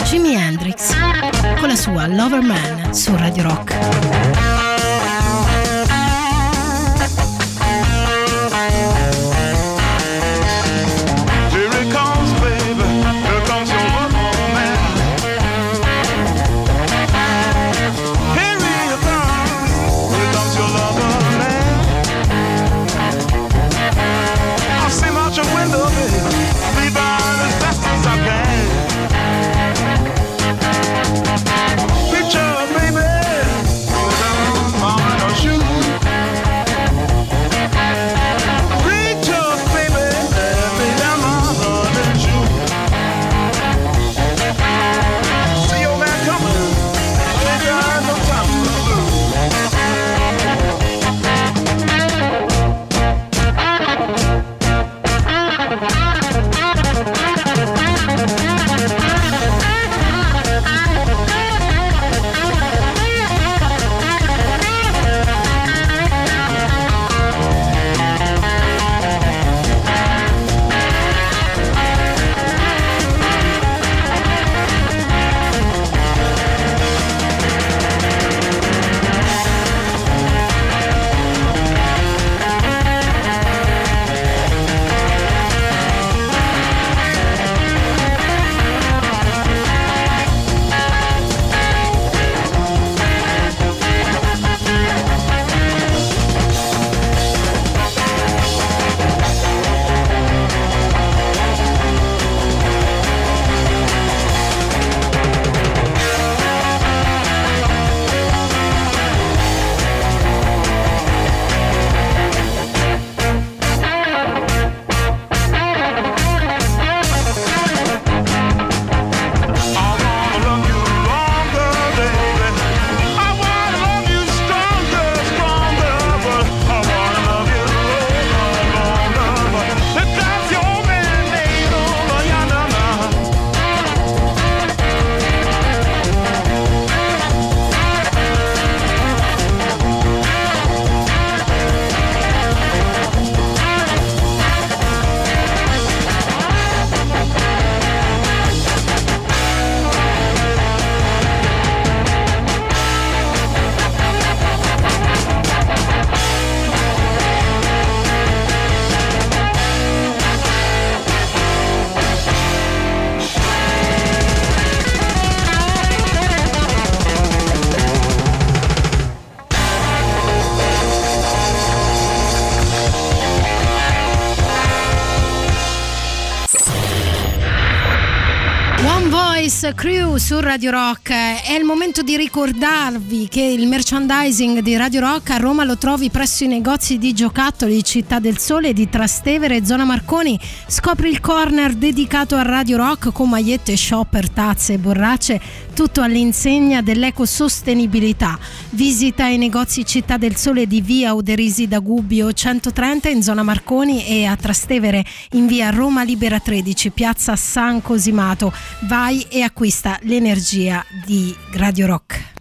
Jimi Hendrix con la sua Lover Man su Radio Rock. Radio Rock. È il momento di ricordarvi che il merchandising di Radio Rock a Roma lo trovi presso i negozi di giocattoli Città del Sole di Trastevere e Zona Marconi. Scopri il corner dedicato a Radio Rock con magliette, shopper, tazze e borracce, tutto all'insegna dell'ecosostenibilità. Visita i negozi Città del Sole di via Uderisi da Gubbio 130 in Zona Marconi e a Trastevere in via Roma Libera 13, piazza San Cosimato. Vai e acquista l'energia di Radio Rock.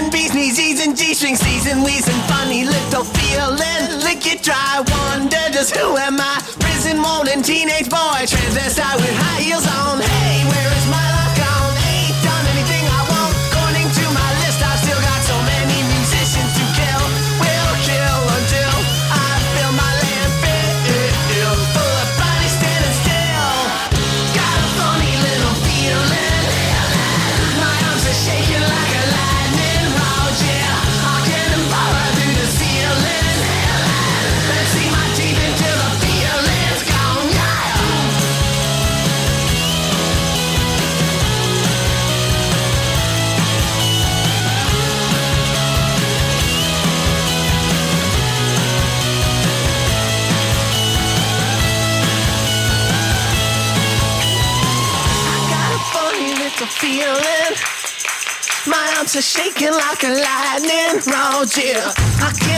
And bees, knees, E's and G strings, and We's and funny little feeling. Lick it dry, wonder just who am I? Prison molding teenage boy, transvestite with high heels on. Hey, where is my life rod, yeah.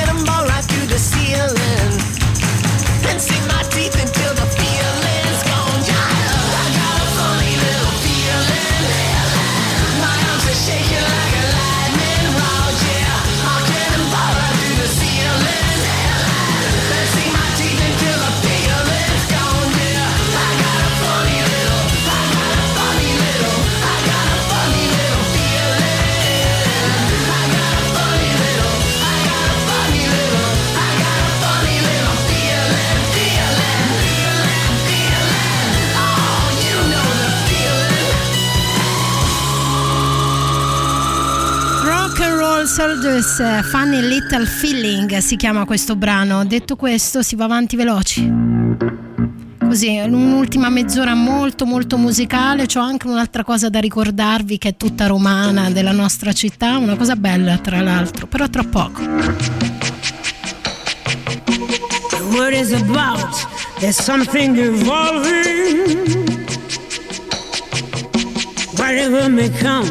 Soldiers, eh, Funny Little Feeling si chiama questo brano. Detto questo, si va avanti veloci. Così, un'ultima mezz'ora molto molto musicale, c'ho anche un'altra cosa da ricordarvi che è tutta romana della nostra città, una cosa bella tra l'altro, però tra poco. The word is about, there's something evolving. Whatever may come,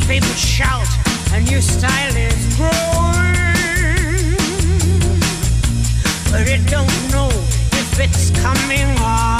The newspapers shout, a new style is growing. But it don't know if it's coming or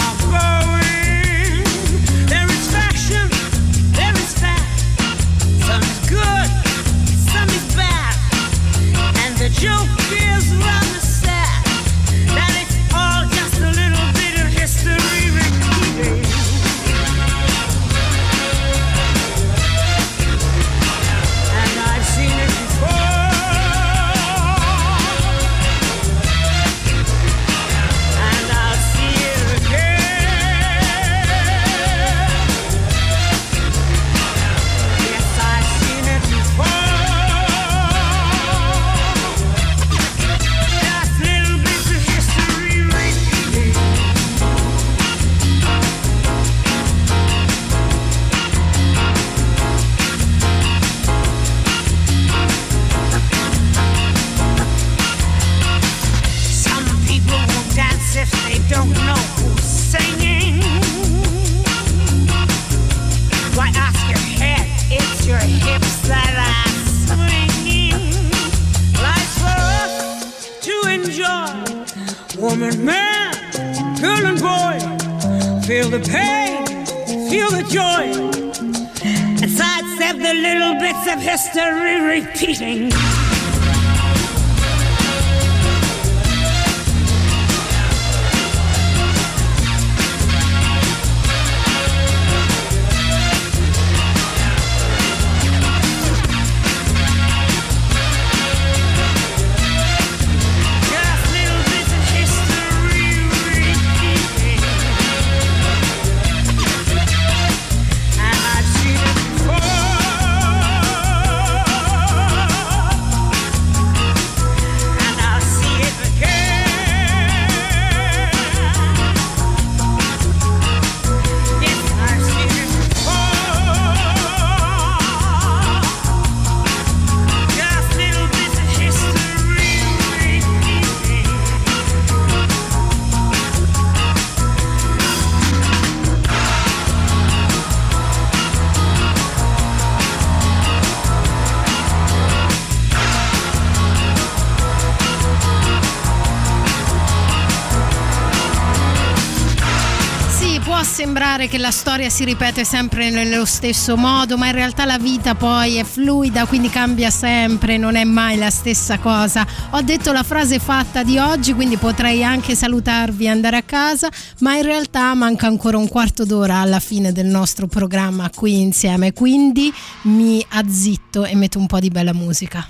pensare che la storia si ripete sempre nello stesso modo, ma in realtà la vita poi è fluida, quindi cambia sempre, non è mai la stessa cosa. Ho detto la frase fatta di oggi, quindi potrei anche salutarvi e andare a casa, ma in realtà manca ancora un quarto d'ora alla fine del nostro programma qui insieme, quindi mi azzitto e metto un po' di bella musica.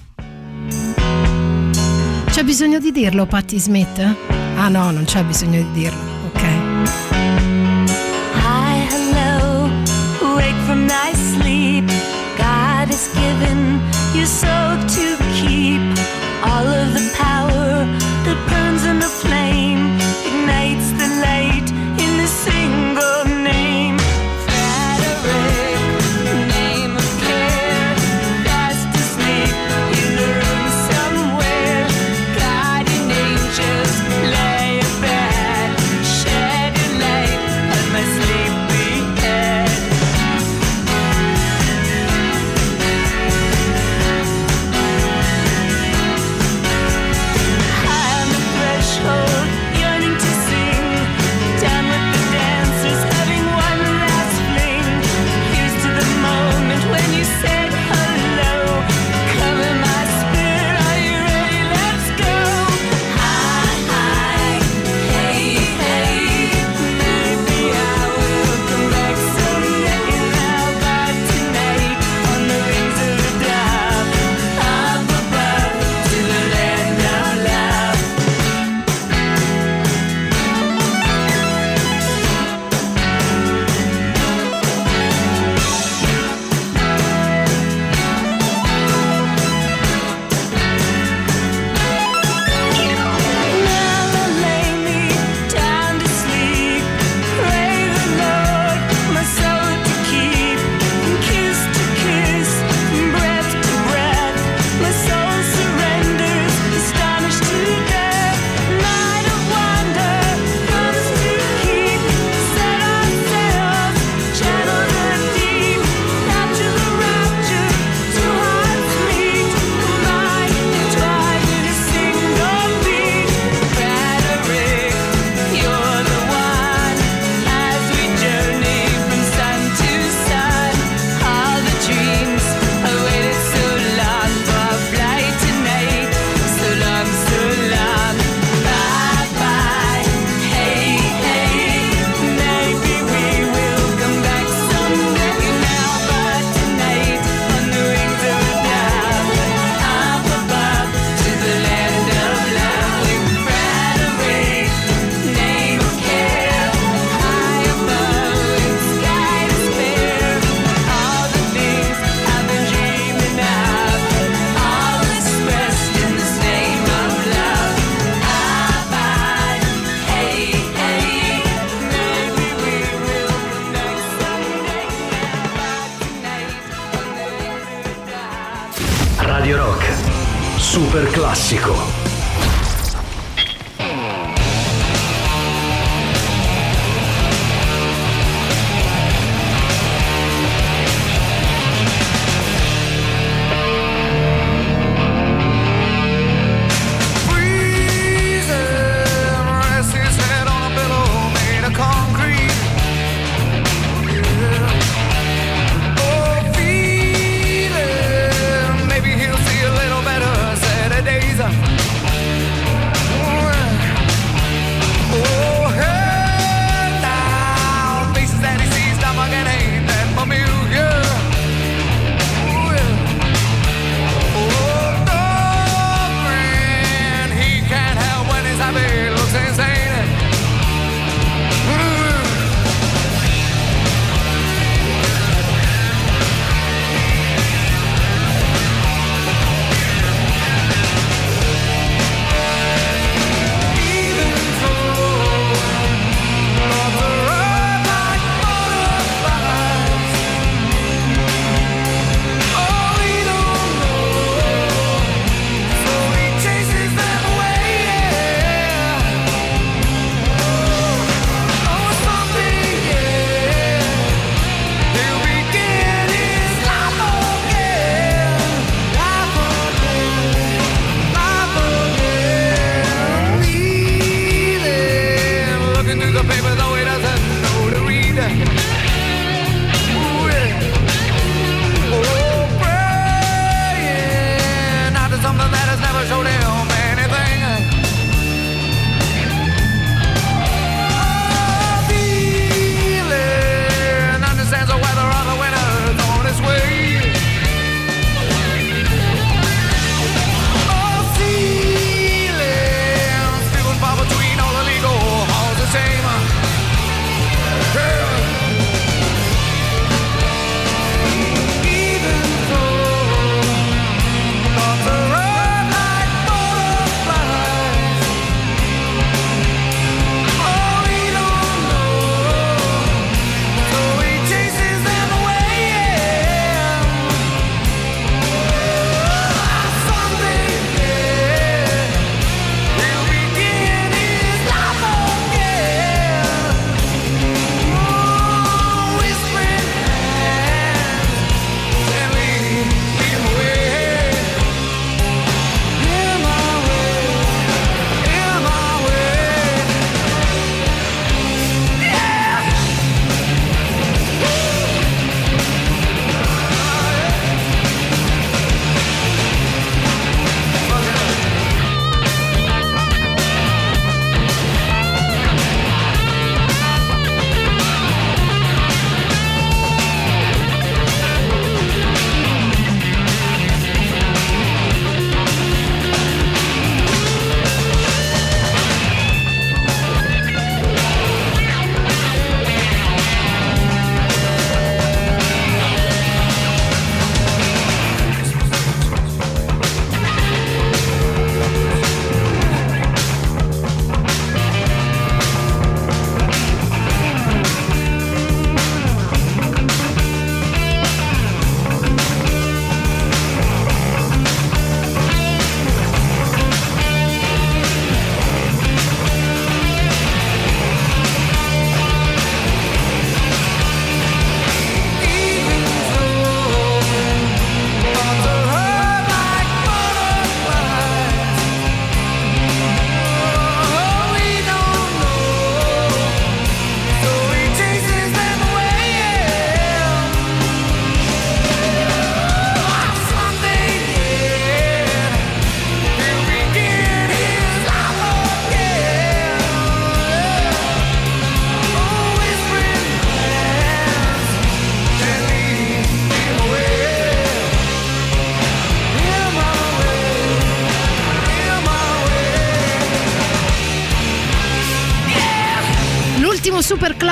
C'è bisogno di dirlo, Patti Smith? Ah no, non c'è bisogno di dirlo. given you so to keep all of the past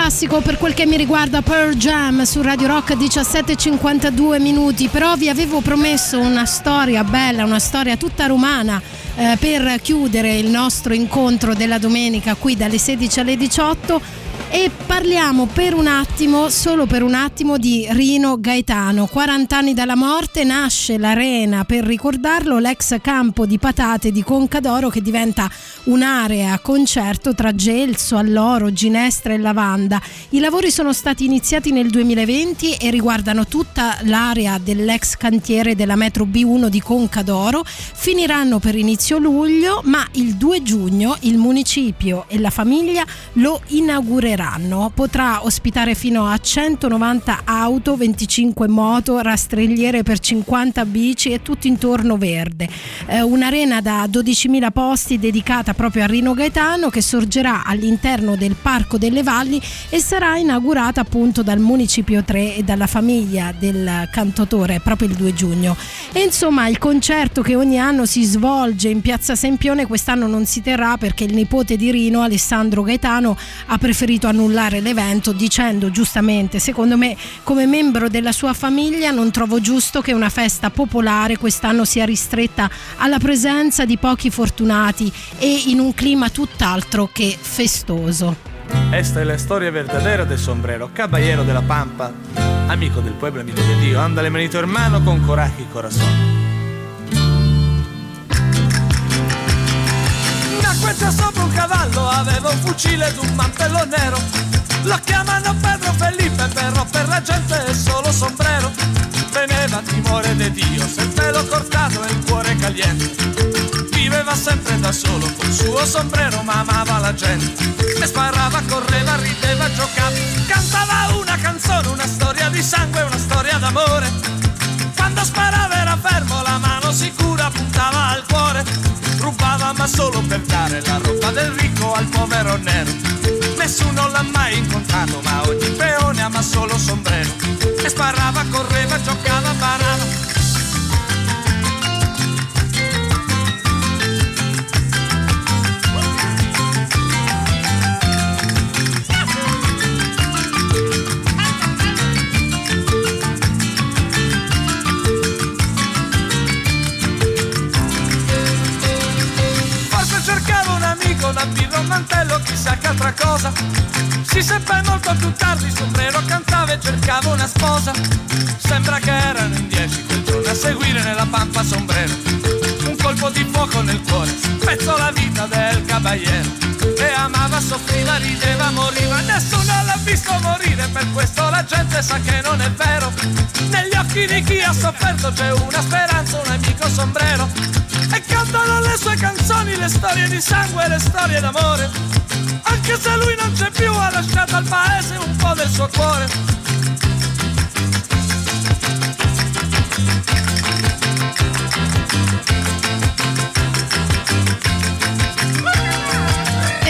classico per quel che mi riguarda Pearl Jam su Radio Rock 17.52 minuti, però vi avevo promesso una storia bella, una storia tutta romana eh, per chiudere il nostro incontro della domenica qui dalle 16 alle 18 e parliamo per un attimo, solo per un attimo, di Rino Gaetano. 40 anni dalla morte nasce l'Arena per ricordarlo, l'ex campo di patate di Concadoro che diventa un'area concerto tra gelso, alloro, ginestra e lavanda. I lavori sono stati iniziati nel 2020 e riguardano tutta l'area dell'ex cantiere della metro B1 di Concadoro. Finiranno per inizio luglio, ma il 2 giugno il municipio e la famiglia lo inaugureranno. Potrà ospitare fino a 190 auto, 25 moto, rastrelliere per 50 bici e tutto intorno verde. Eh, un'arena da 12.000 posti dedicata proprio a Rino Gaetano che sorgerà all'interno del Parco delle Valli e sarà inaugurata appunto dal Municipio 3 e dalla famiglia del cantautore proprio il 2 giugno. E insomma il concerto che ogni anno si svolge in Piazza Sempione quest'anno non si terrà perché il nipote di Rino, Alessandro Gaetano, ha preferito annullare l'evento dicendo giustamente, secondo me come membro della sua famiglia non trovo giusto che una festa popolare quest'anno sia ristretta alla presenza di pochi fortunati e in un clima tutt'altro che festoso. Esta es la historia verdadera del sombrero, caballero de la pampa, amico del pueblo, amico de Dio. Ándale, manito hermano, con coraje y corazón. Nacque sopra un cavallo, aveva un fucile ed un mantello nero. Lo chiamano Pedro Felipe, però per la gente è solo sombrero. Teneva timore di Dio, se il pelo cortato e il cuore caliente. Viveva sempre da solo col suo sombrero, ma amava la gente. E sparava, correva, rideva, giocava. Ma solo per dare la roba del ricco al povero nero. Nessuno l'ha mai incontrato, ma ogni peone ama solo sombrero. E sparava, correva, giocava, parava. Altra cosa. Si seppe molto più tardi, sombrero cantava e cercava una sposa. Sembra che erano in dieci quel giorno a seguire nella pampa sombrero. Colpo di fuoco nel cuore, spezzò la vita del caballero. E amava, soffriva, rideva, moriva, nessuno l'ha visto morire, per questo la gente sa che non è vero. Negli occhi di chi ha sofferto c'è una speranza, un amico sombrero. E cantano le sue canzoni, le storie di sangue le storie d'amore. Anche se lui non c'è più, ha lasciato al paese un po' del suo cuore.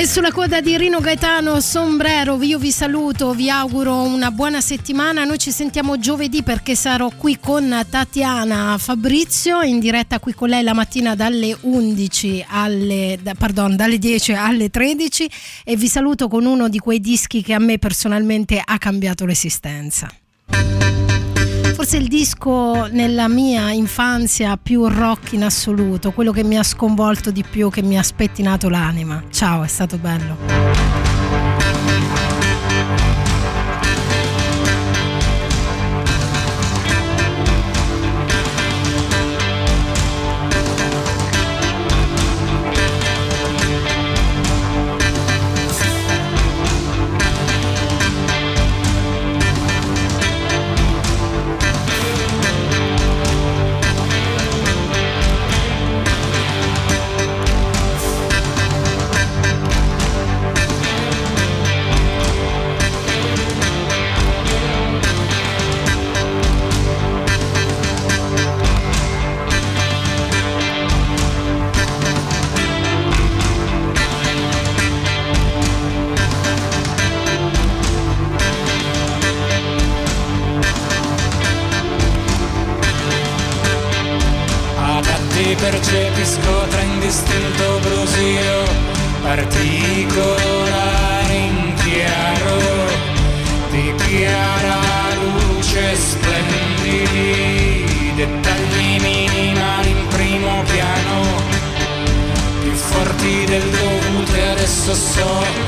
Sulla coda di Rino Gaetano Sombrero io vi saluto, vi auguro una buona settimana. Noi ci sentiamo giovedì perché sarò qui con Tatiana Fabrizio in diretta qui con lei la mattina dalle 11 alle pardon, dalle 10 alle 13 e vi saluto con uno di quei dischi che a me personalmente ha cambiato l'esistenza. Forse il disco nella mia infanzia più rock in assoluto, quello che mi ha sconvolto di più, che mi ha spettinato l'anima. Ciao, è stato bello. a song